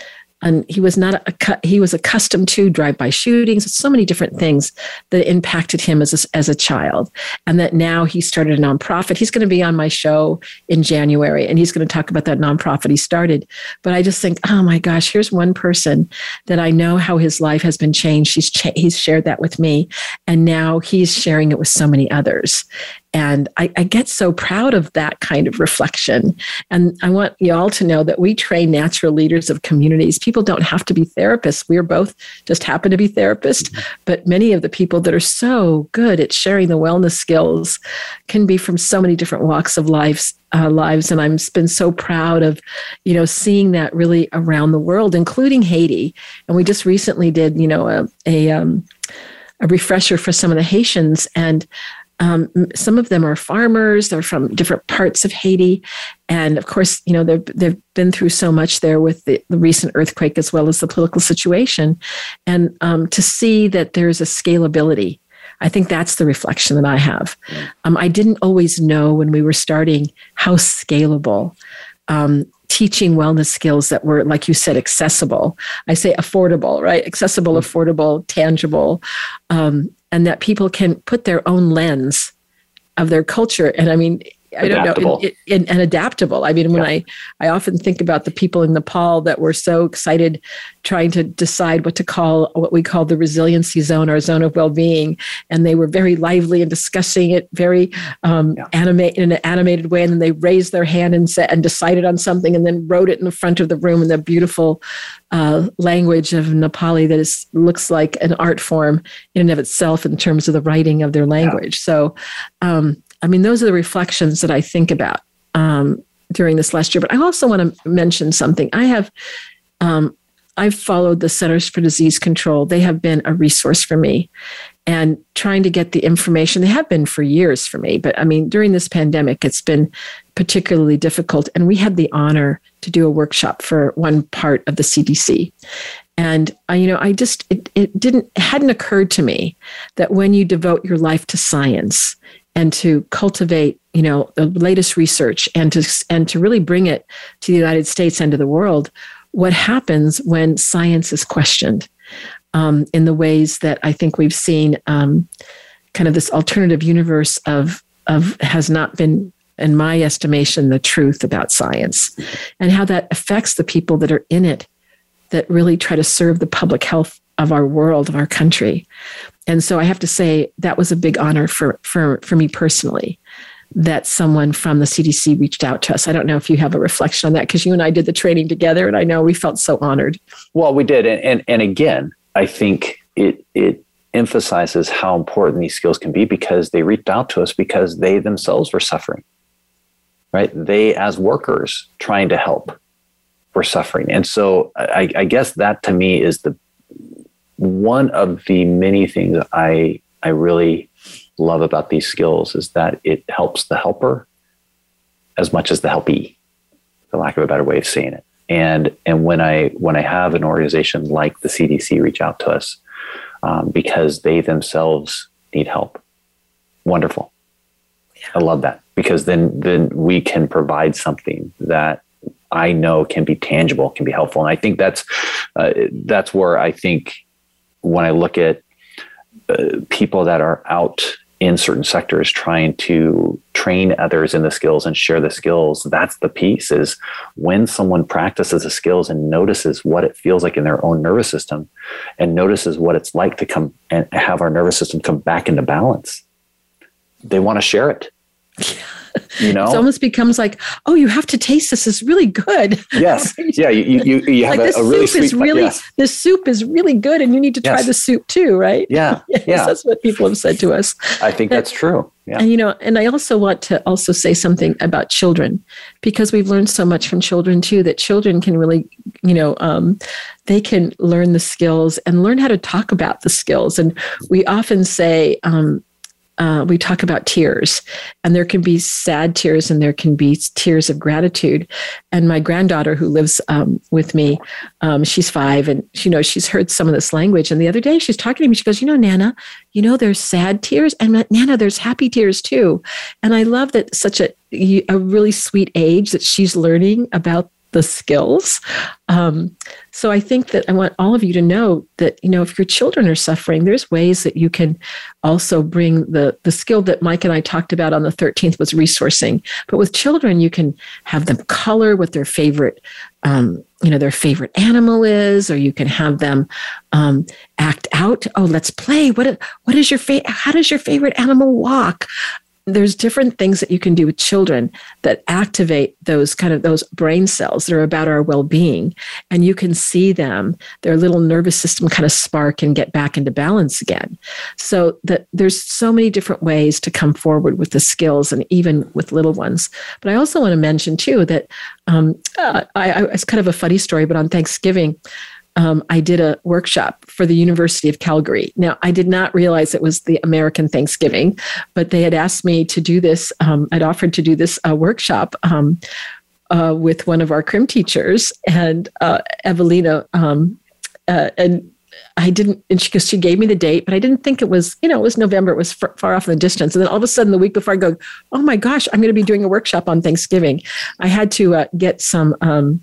and he was not a, he was accustomed to drive-by shootings so many different things that impacted him as a, as a child. And that now he started a nonprofit. He's going to be on my show in january and he's going to talk about that nonprofit he started. But i just think oh my gosh here's one person that i know how his life has been changed. He's cha- he's shared that with me and now he's sharing it with so many others and I, I, get so proud of that kind of reflection. And I want you all to know that we train natural leaders of communities. People don't have to be therapists. We are both just happen to be therapists. But many of the people that are so good at sharing the wellness skills can be from so many different walks of lives. Uh, lives and I've been so proud of, you know, seeing that really around the world, including Haiti. And we just recently did, you know, a a, um, a refresher for some of the Haitians and um, some of them are farmers. They're from different parts of Haiti, and of course, you know they've they've been through so much there with the, the recent earthquake as well as the political situation, and um, to see that there's a scalability. I think that's the reflection that I have. Um, I didn't always know when we were starting how scalable um, teaching wellness skills that were, like you said, accessible. I say affordable, right? Accessible, affordable, tangible, um, and that people can put their own lens of their culture. And I mean, I don't know, and, and, adaptable. I mean, when yeah. I, I often think about the people in Nepal that were so excited trying to decide what to call what we call the resiliency zone or zone of well-being, and they were very lively and discussing it very um, yeah. animate in an animated way, and then they raised their hand and said and decided on something, and then wrote it in the front of the room in the beautiful uh, language of Nepali that is looks like an art form in and of itself in terms of the writing of their language. Yeah. So, um, I mean, those are the reflections that I think about um, during this last year. But I also want to mention something. I have. Um, I've followed the Centers for Disease Control. They have been a resource for me and trying to get the information. They have been for years for me, but I mean, during this pandemic, it's been particularly difficult. And we had the honor to do a workshop for one part of the CDC. And I, you know, I just it, it didn't hadn't occurred to me that when you devote your life to science and to cultivate, you know, the latest research and to and to really bring it to the United States and to the world, what happens when science is questioned um, in the ways that I think we've seen um, kind of this alternative universe of of has not been in my estimation, the truth about science and how that affects the people that are in it that really try to serve the public health of our world, of our country. And so I have to say that was a big honor for, for, for me personally that someone from the CDC reached out to us. I don't know if you have a reflection on that because you and I did the training together and I know we felt so honored. Well, we did. And, and, and again, I think it, it emphasizes how important these skills can be because they reached out to us because they themselves were suffering right? They, as workers trying to help, were suffering. And so I, I guess that to me is the one of the many things I I really love about these skills is that it helps the helper as much as the helpee, for lack of a better way of saying it. And and when I when I have an organization like the CDC reach out to us um, because they themselves need help, wonderful. Yeah. I love that because then then we can provide something that I know can be tangible, can be helpful, and I think that's uh, that's where I think when I look at uh, people that are out in certain sectors trying to train others in the skills and share the skills that's the piece is when someone practices the skills and notices what it feels like in their own nervous system and notices what it's like to come and have our nervous system come back into balance they want to share it You (laughs) know, it almost becomes like, oh, you have to taste this. It's really good. (laughs) Yes. yeah. You you, you have like a, a really soup is really yes. this soup is really good, and you need to try Yes. the soup too, right? Yeah. (laughs) Yes, yeah. that's what people have said to us. I think that's true. Yeah. And you know, and I also want to also say something about children, because we've learned so much from children too. That children can really, you know, um, they can learn the skills and learn how to talk about the skills. And we often say, um, uh, we talk about tears, and there can be sad tears and there can be tears of gratitude. And my granddaughter, who lives um, with me, um, she's five, and you know she's heard some of this language. And the other day, she's talking to me. She goes, "You know, Nana, you know, there's sad tears, and Nana, there's happy tears too." And I love that such a a really sweet age that she's learning about the skills. Um, so I think that I want all of you to know that you know if your children are suffering, there's ways that you can also bring the the skill that Mike and I talked about on the 13th was resourcing. But with children, you can have them color what their favorite. Um, you know their favorite animal is, or you can have them um, act out. Oh, let's play. What what is your favorite? How does your favorite animal walk? There's different things that you can do with children that activate those kind of those brain cells that are about our well-being. And you can see them their little nervous system kind of spark and get back into balance again. So that there's so many different ways to come forward with the skills and even with little ones. But i also want to mention too that um, uh, I, I, it's kind of a funny story but on thanksgiving um, I did a workshop for the University of Calgary. Now, I did not realize it was the American Thanksgiving, but they had asked me to do this. Um, I'd offered to do this uh, workshop um, uh, with one of our crim teachers and uh, Evelina. Um, uh, and I didn't, and she, she gave me the date, but I didn't think it was, you know, it was November. It was far, far off in the distance. And then all of a sudden, the week before, I go, oh my gosh, I'm going to be doing a workshop on Thanksgiving. I had to uh, get some um,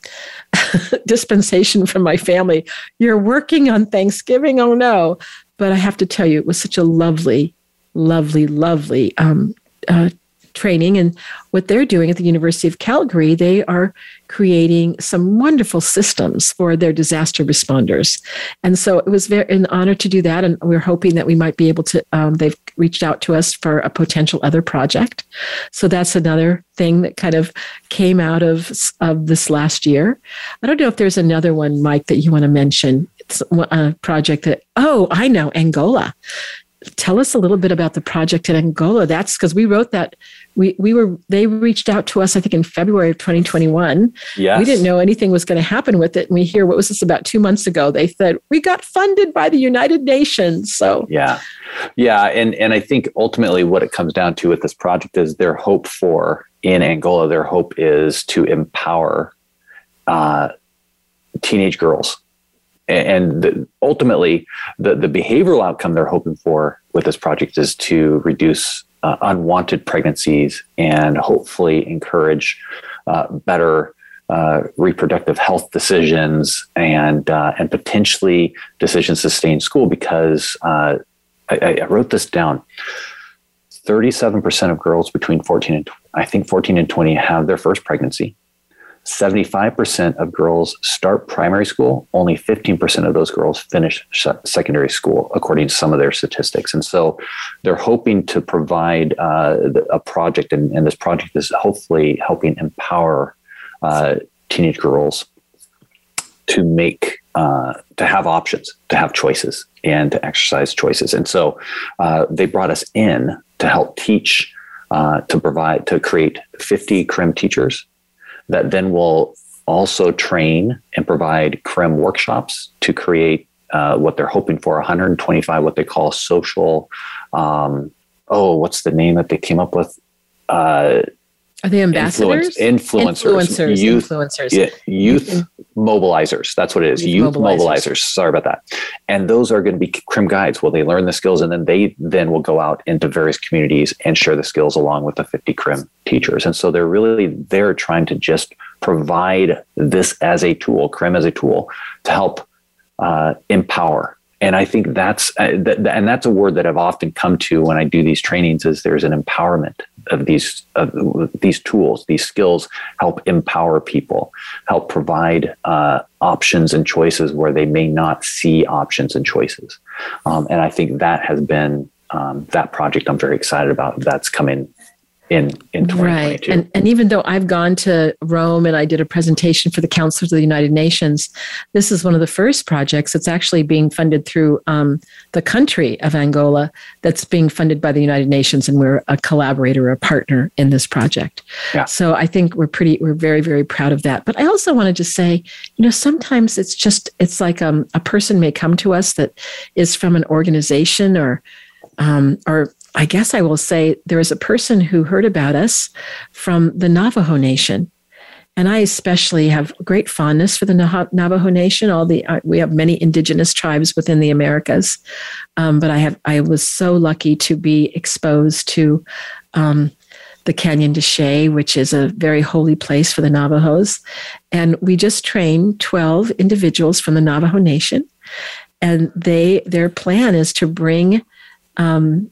(laughs) dispensation from my family. You're working on Thanksgiving? Oh no. But I have to tell you, it was such a lovely, lovely, lovely um, uh, training. And what they're doing at the University of Calgary, they are creating some wonderful systems for their disaster responders. And so it was very an honor to do that. And we're hoping that we might be able to, um, they've reached out to us for a potential other project. So that's another thing that kind of came out of, of this last year. I don't know if there's another one, Mike, that you want to mention. It's a project that, oh, I know, Angola tell us a little bit about the project in Angola. That's because we wrote that we we were they reached out to us I think in February of 2021. Yes. We didn't know anything was going to happen with it and we hear what was this about 2 months ago they said we got funded by the United Nations. So Yeah. Yeah, and and I think ultimately what it comes down to with this project is their hope for in Angola their hope is to empower uh, teenage girls and the, ultimately the, the behavioral outcome they're hoping for with this project is to reduce uh, unwanted pregnancies and hopefully encourage uh, better uh, reproductive health decisions and uh, and potentially decisions to stay in school because uh, I, I, wrote this down. Thirty-seven percent of girls between fourteen and I think fourteen and twenty have their first pregnancy. 75% of girls start primary school, only 15% of those girls finish secondary school, according to some of their statistics. And so they're hoping to provide uh, a project, and, and, this project is hopefully helping empower uh, teenage girls to make, uh, to have options, to have choices, and to exercise choices. And so uh, they brought us in to help teach, uh, to provide, to create 50 CRIM teachers that then will also train and provide CRIM workshops to create uh, what they're hoping for 125 what they call social um, oh what's the name that they came up with? Uh, are they ambassadors? influence, influencers, influencers youth influencers. yeah, youth mobilizers. That's what it is. Youth, youth mobilizers. mobilizers. sorry about that. And those are going to be crim guides. Well they learn the skills and then they then will go out into various communities and share the skills along with the 50 crim teachers. And so they're really they're trying to just provide this as a tool crim as a tool to help uh, empower. And I think that's uh, th- and that's a word that I've often come to when I do these trainings is there's an empowerment of these of these tools, these skills help empower people, help provide uh, options and choices where they may not see options and choices, um, and I think that has been um, that project I'm very excited about. That's coming in in 2022. Right. And and even though I've gone to Rome and I did a presentation for the Council of the United Nations, this is one of the first projects that's actually being funded through um, the country of Angola that's being funded by the United Nations and we're a collaborator, a partner in this project. Yeah. So I think we're pretty we're very very proud of that. But I also want to just say, you know, sometimes it's just it's like um, a person may come to us that is from an organization or um, or I guess I will say there is a person who heard about us from the Navajo Nation. And I especially have great fondness for the Navajo Nation. All the uh, we have many indigenous tribes within the Americas, um, but I have I was so lucky to be exposed to um, the Canyon de Chelly, which is a very holy place for the Navajos, and we just trained twelve individuals from the Navajo Nation, and they their plan is to bring um,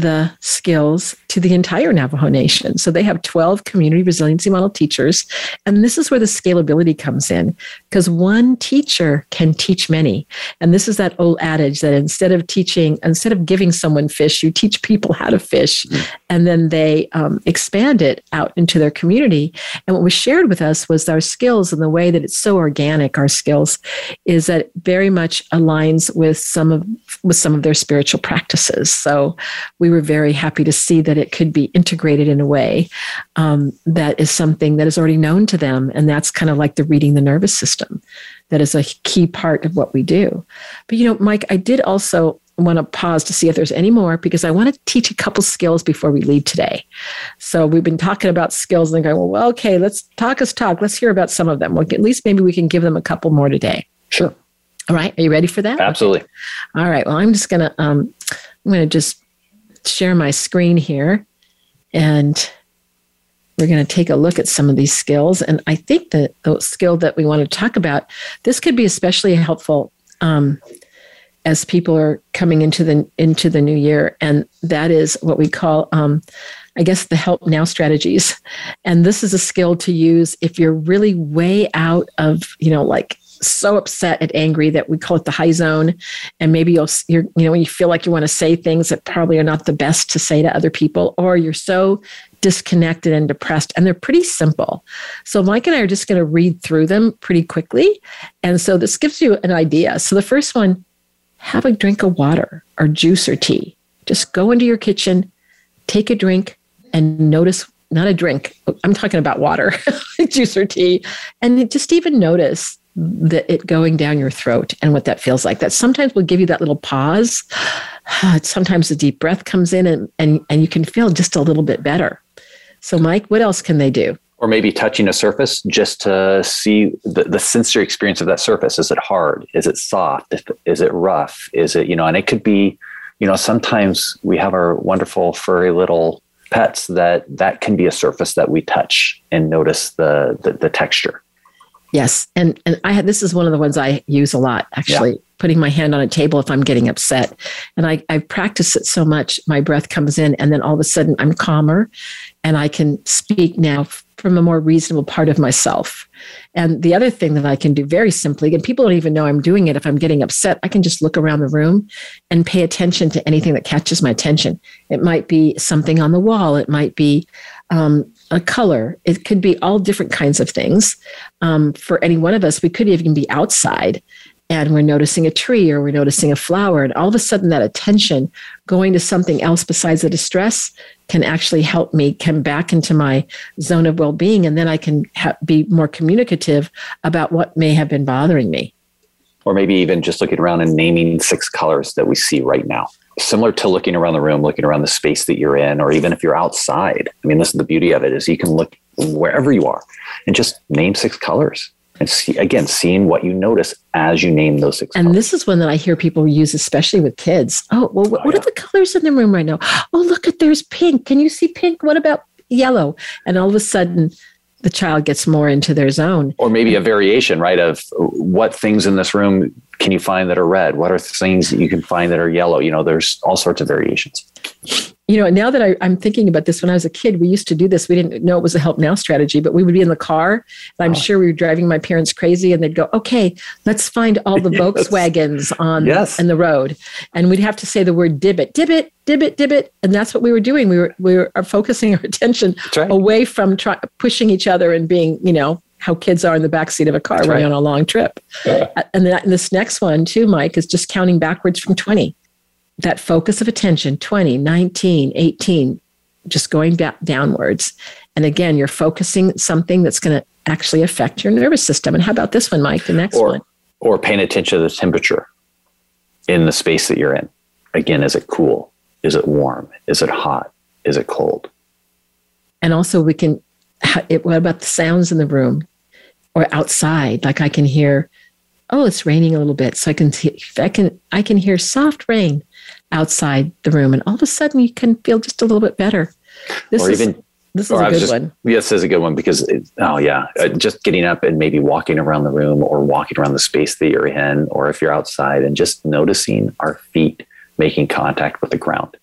the skills to the entire Navajo Nation. So they have 12 community resiliency model teachers. And this is where the scalability comes in because one teacher can teach many. And this is that old adage that instead of teaching, instead of giving someone fish, you teach people how to fish. And then they um, expand it out into their community. And what was shared with us was our skills and the way that it's so organic, our skills, is that very much aligns with some of with some of their spiritual practices. So we were very happy to see that it could be integrated in a way um, that is something that is already known to them. And that's kind of like the reading the nervous system. That is a key part of what we do. But, you know, Mike, I did also want to pause to see if there's any more because I want to teach a couple skills before we leave today. So we've been talking about skills and going, well, okay, let's talk us talk. Let's hear about some of them. Well, at least maybe we can give them a couple more today. Sure. All right. Are you ready for that? Absolutely. All right. Well, I'm just gonna um, I'm gonna just share my screen here and we're going to take a look at some of these skills. And I think that the skill that we want to talk about, this could be especially helpful um, as people are coming into the into the new year, and that is what we call, um, I guess, the help now strategies. And this is a skill to use if you're really way out of, you know, like so upset and angry that we call it the high zone. And maybe you'll you're you know when you feel like you want to say things that probably are not the best to say to other people or you're so disconnected and depressed and they're pretty simple. So mike and i are just going to read through them pretty quickly. And so this gives you an idea. So the first one have a drink of water or juice or tea. Just go into your kitchen take a drink and notice not a drink i'm talking about water (laughs) juice or tea. And just even notice the, it going down your throat and what that feels like. That sometimes will give you that little pause. (sighs) Sometimes a deep breath comes in and, and, and you can feel just a little bit better. So, Mike, what else can they do? Or maybe touching a surface just to see the, the sensory experience of that surface. Is it hard? Is it soft? Is it rough? Is it, you know, and it could be, you know, sometimes we have our wonderful furry little pets that that can be a surface that we touch and notice the, the, the texture. Yes, and and I had this is one of the ones I use a lot actually. Yeah. Putting my hand on a table if I'm getting upset, and I I practice it so much, my breath comes in, and then all of a sudden I'm calmer, and I can speak now from a more reasonable part of myself. And the other thing that I can do very simply, and people don't even know I'm doing it if I'm getting upset, I can just look around the room and pay attention to anything that catches my attention. It might be something on the wall, it might be um, a color. It could be all different kinds of things. Um, for any one of us, we could even be outside and we're noticing a tree or we're noticing a flower. And all of a sudden, that attention going to something else besides the distress can actually help me come back into my zone of well being. And then I can ha- be more communicative about what may have been bothering me. Or maybe even just looking around and naming six colors that we see right now similar to looking around the room, looking around the space that you're in, or even if you're outside. I mean, this is the beauty of it is you can look wherever you are and just name six colors and see again seeing what you notice as you name those six and colors. this is one that i hear people use especially with kids oh well what, oh, what yeah. are the colors in the room right now oh look at there's pink can you see pink what about yellow and all of a sudden the child gets more into their zone. Or maybe a variation, right? Of what things in this room can you find that are red? What are things that you can find that are yellow? You know, there's all sorts of variations. You know, now that I, am thinking about this, when I was a kid, we used to do this. We didn't know it was a help now strategy, but we would be in the car. And I'm oh. sure we were driving my parents crazy, and they'd go, "Okay, let's find all the (laughs) yes. Volkswagens on yes. in the road," and we'd have to say the word "dibbit, dibbit, dibbit, dibbit," and that's what we were doing. We were we were uh, focusing our (laughs) attention right. away from try, pushing each other and being, you know, how kids are in the backseat of a car right. on a long trip. Yeah. And, then, and this next one too, Mike, is just counting backwards from 20 that focus of attention 20, 19, 18, just going back downwards. And again, you're focusing something that's going to actually affect your nervous system. And how about this one, Mike? The next or, one. Or paying attention to the temperature in the space that you're in. Again, is it cool? Is it warm? Is it hot? Is it cold? And also, we can, what about the sounds in the room or outside? Like I can hear, oh, it's raining a little bit. So I can, see, I can, I can hear soft rain outside the room, and all of a sudden you can feel just a little bit better. This or is, even this is a good just, one. This is a good one because it, oh yeah, uh, just getting up and maybe walking around the room or walking around the space that you're in, or if you're outside and just noticing our feet making contact with the ground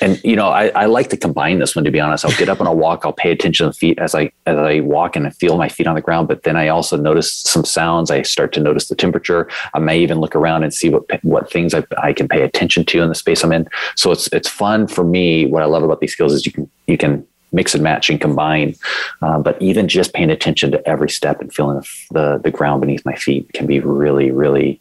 and you know I, I like to combine this one to be honest. I'll get up and i'll walk i'll pay attention to the feet as i as i walk and I feel my feet on the ground. But then i also notice some sounds. I start to notice the temperature. I may even look around and see what what things i, I can pay attention to in the space i'm in. So it's it's fun for me. What i love about these skills is you can you can mix and match and combine. Uh, but even just paying attention to every step and feeling the, the the ground beneath my feet can be really really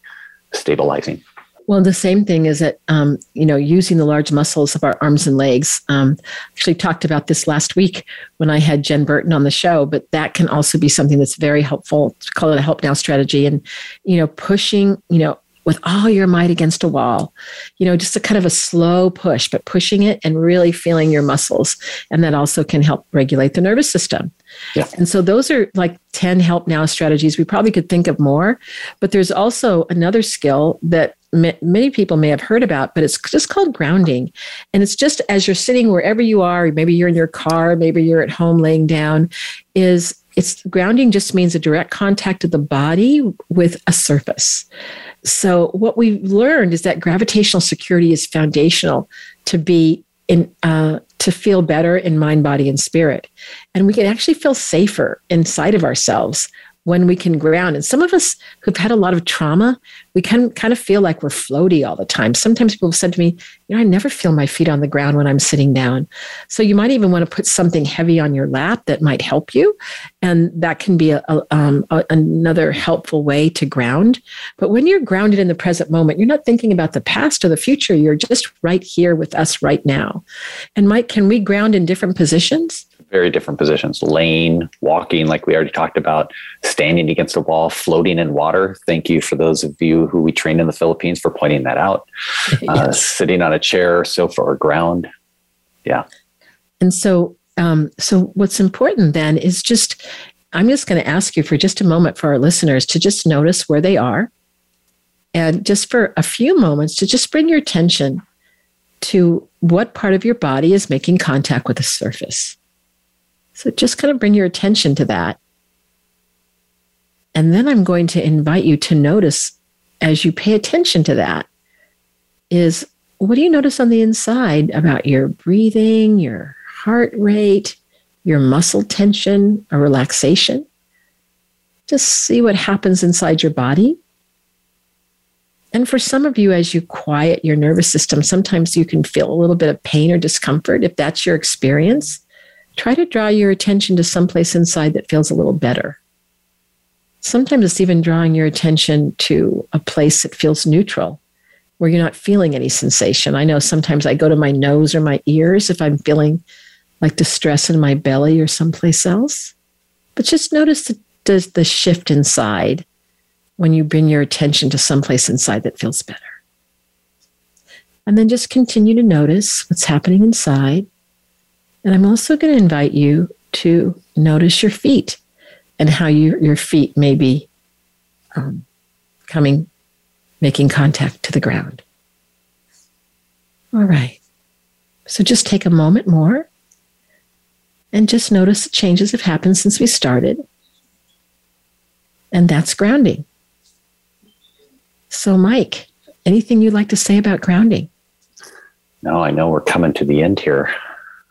stabilizing well, the same thing is that, um, you know, using the large muscles of our arms and legs. Um, actually talked about this last week when I had Jen Burton on the show, but that can also be something that's very helpful. Call it a help now strategy. And, you know, pushing, you know, with all your might against a wall, you know, just a kind of a slow push, but pushing it and really feeling your muscles. And that also can help regulate the nervous system. Yeah. And so those are like 10 help now strategies. We probably could think of more, but there's also another skill that many people may have heard about, but it's just called grounding. And it's just as you're sitting wherever you are, maybe you're in your car, maybe you're at home laying down, is it's grounding just means a direct contact of the body with a surface. So what we've learned is that gravitational security is foundational to be in uh, to feel better in mind, body, and spirit, and we can actually feel safer inside of ourselves when we can ground. And some of us who've had a lot of trauma, we can kind of feel like we're floaty all the time. Sometimes people have said to me, you know, I never feel my feet on the ground when I'm sitting down. So you might even want to put something heavy on your lap that might help you. And that can be a, a, um, a, another helpful way to ground. But when you're grounded in the present moment, you're not thinking about the past or the future. You're just right here with us right now. And Mike, can we ground in different positions? Very different positions laying, walking, like we already talked about, standing against a wall, floating in water. Thank you for those of you who we trained in the Philippines for pointing that out. (laughs) Uh, yes. Uh, sitting on a chair, sofa, or ground. Yeah. And so, um, so what's important then is just, I'm just going to ask you for just a moment for our listeners to just notice where they are. And just for a few moments to just bring your attention to what part of your body is making contact with the surface. So just kind of bring your attention to that. And then I'm going to invite you to notice as you pay attention to that is what do you notice on the inside about your breathing, your heart rate, your muscle tension or relaxation? Just see what happens inside your body. And for some of you, as you quiet your nervous system, sometimes you can feel a little bit of pain or discomfort. If that's your experience, try to draw your attention to someplace inside that feels a little better. Sometimes it's even drawing your attention to a place that feels neutral, where you're not feeling any sensation. I know sometimes I go to my nose or my ears if I'm feeling like distress in my belly or someplace else. But just notice the, the, the shift inside when you bring your attention to someplace inside that feels better. And then just continue to notice what's happening inside. And I'm also going to invite you to notice your feet and how you, your feet may be um, coming, making contact to the ground. All right. So just take a moment more and just notice the changes have happened since we started. And that's grounding. So, Mike, anything you'd like to say about grounding? No, I know we're coming to the end here.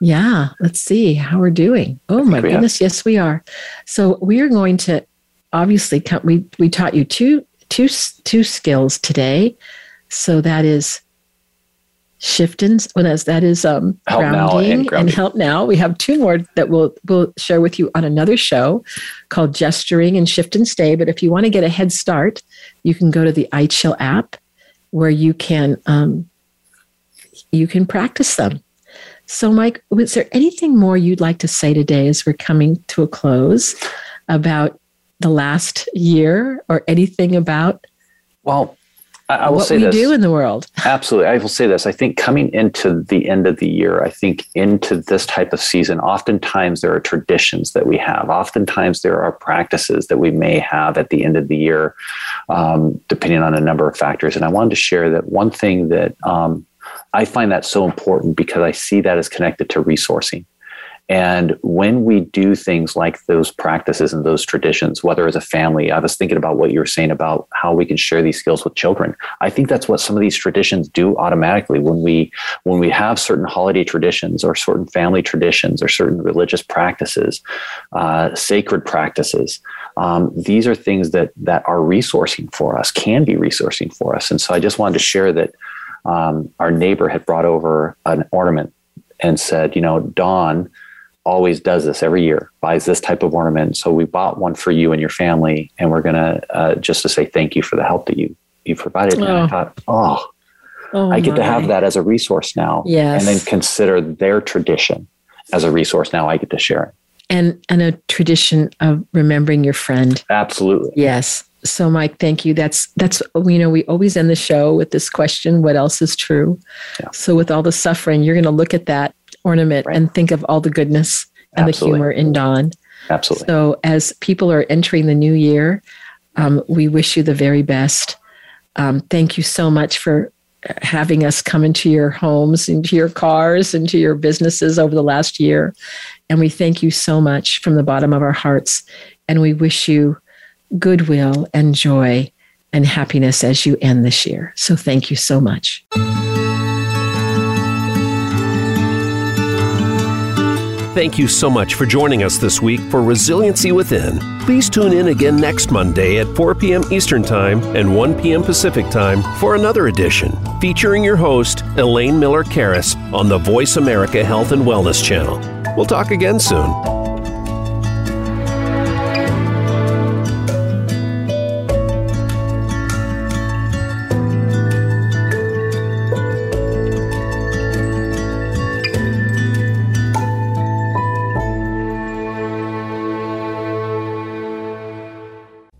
Yeah, let's see how we're doing. Oh my goodness, have. yes, we are. So we are going to obviously come, we we taught you two two two skills today. So that is shiftins. Well, that's, that is um, help grounding, and, grounding, and help now. We have two more that we'll we'll share with you on another show called gesturing and shift and stay. But if you want to get a head start, you can go to the iChill app where you can um, you can practice them. So, Mike, was there anything more you'd like to say today as we're coming to a close about the last year or anything about? Well, I, will what say we this. do in the world. (laughs) Absolutely. I will say this. I think coming into the end of the year, I think into this type of season, oftentimes there are traditions that we have. Oftentimes there are practices that we may have at the end of the year, um, depending on a number of factors. And I wanted to share that one thing that um, I find that so important because I see that as connected to resourcing. And when we do things like those practices and those traditions, whether as a family, I was thinking about what you were saying about how we can share these skills with children. I think that's what some of these traditions do automatically when we when we have certain holiday traditions or certain family traditions or certain religious practices, uh, sacred practices. Um, these are things that that are resourcing for us, can be resourcing for us. And so I just wanted to share that um, our neighbor had brought over an ornament and said, you know, Dawn always does this every year, buys this type of ornament. So we bought one for you and your family, and we're gonna uh, just to say thank you for the help that you you provided. Oh. And I oh. thought, oh, oh I get my. to have that as a resource now, yes. and then consider their tradition as a resource. Now I get to share it, and and a tradition of remembering your friend. Absolutely, yes. So, Mike, thank you. That's that's you know we always end the show with this question: What else is true? Yeah. So, with all the suffering, you're going to look at that ornament right. and think of all the goodness and Absolutely. the humor in Dawn. Absolutely. So, as people are entering the new year, um, we wish you the very best. Um, thank you so much for having us come into your homes, into your cars, into your businesses over the last year. And we thank you so much from the bottom of our hearts. And we wish you goodwill and joy and happiness as you end this year. So thank you so much. Thank you so much for joining us this week for Resiliency Within. Please tune in again next Monday at 4 p.m. Eastern Time and 1 p.m. Pacific Time for another edition featuring your host, Elaine Miller Karas, on the Voice America Health and Wellness Channel. We'll talk again soon.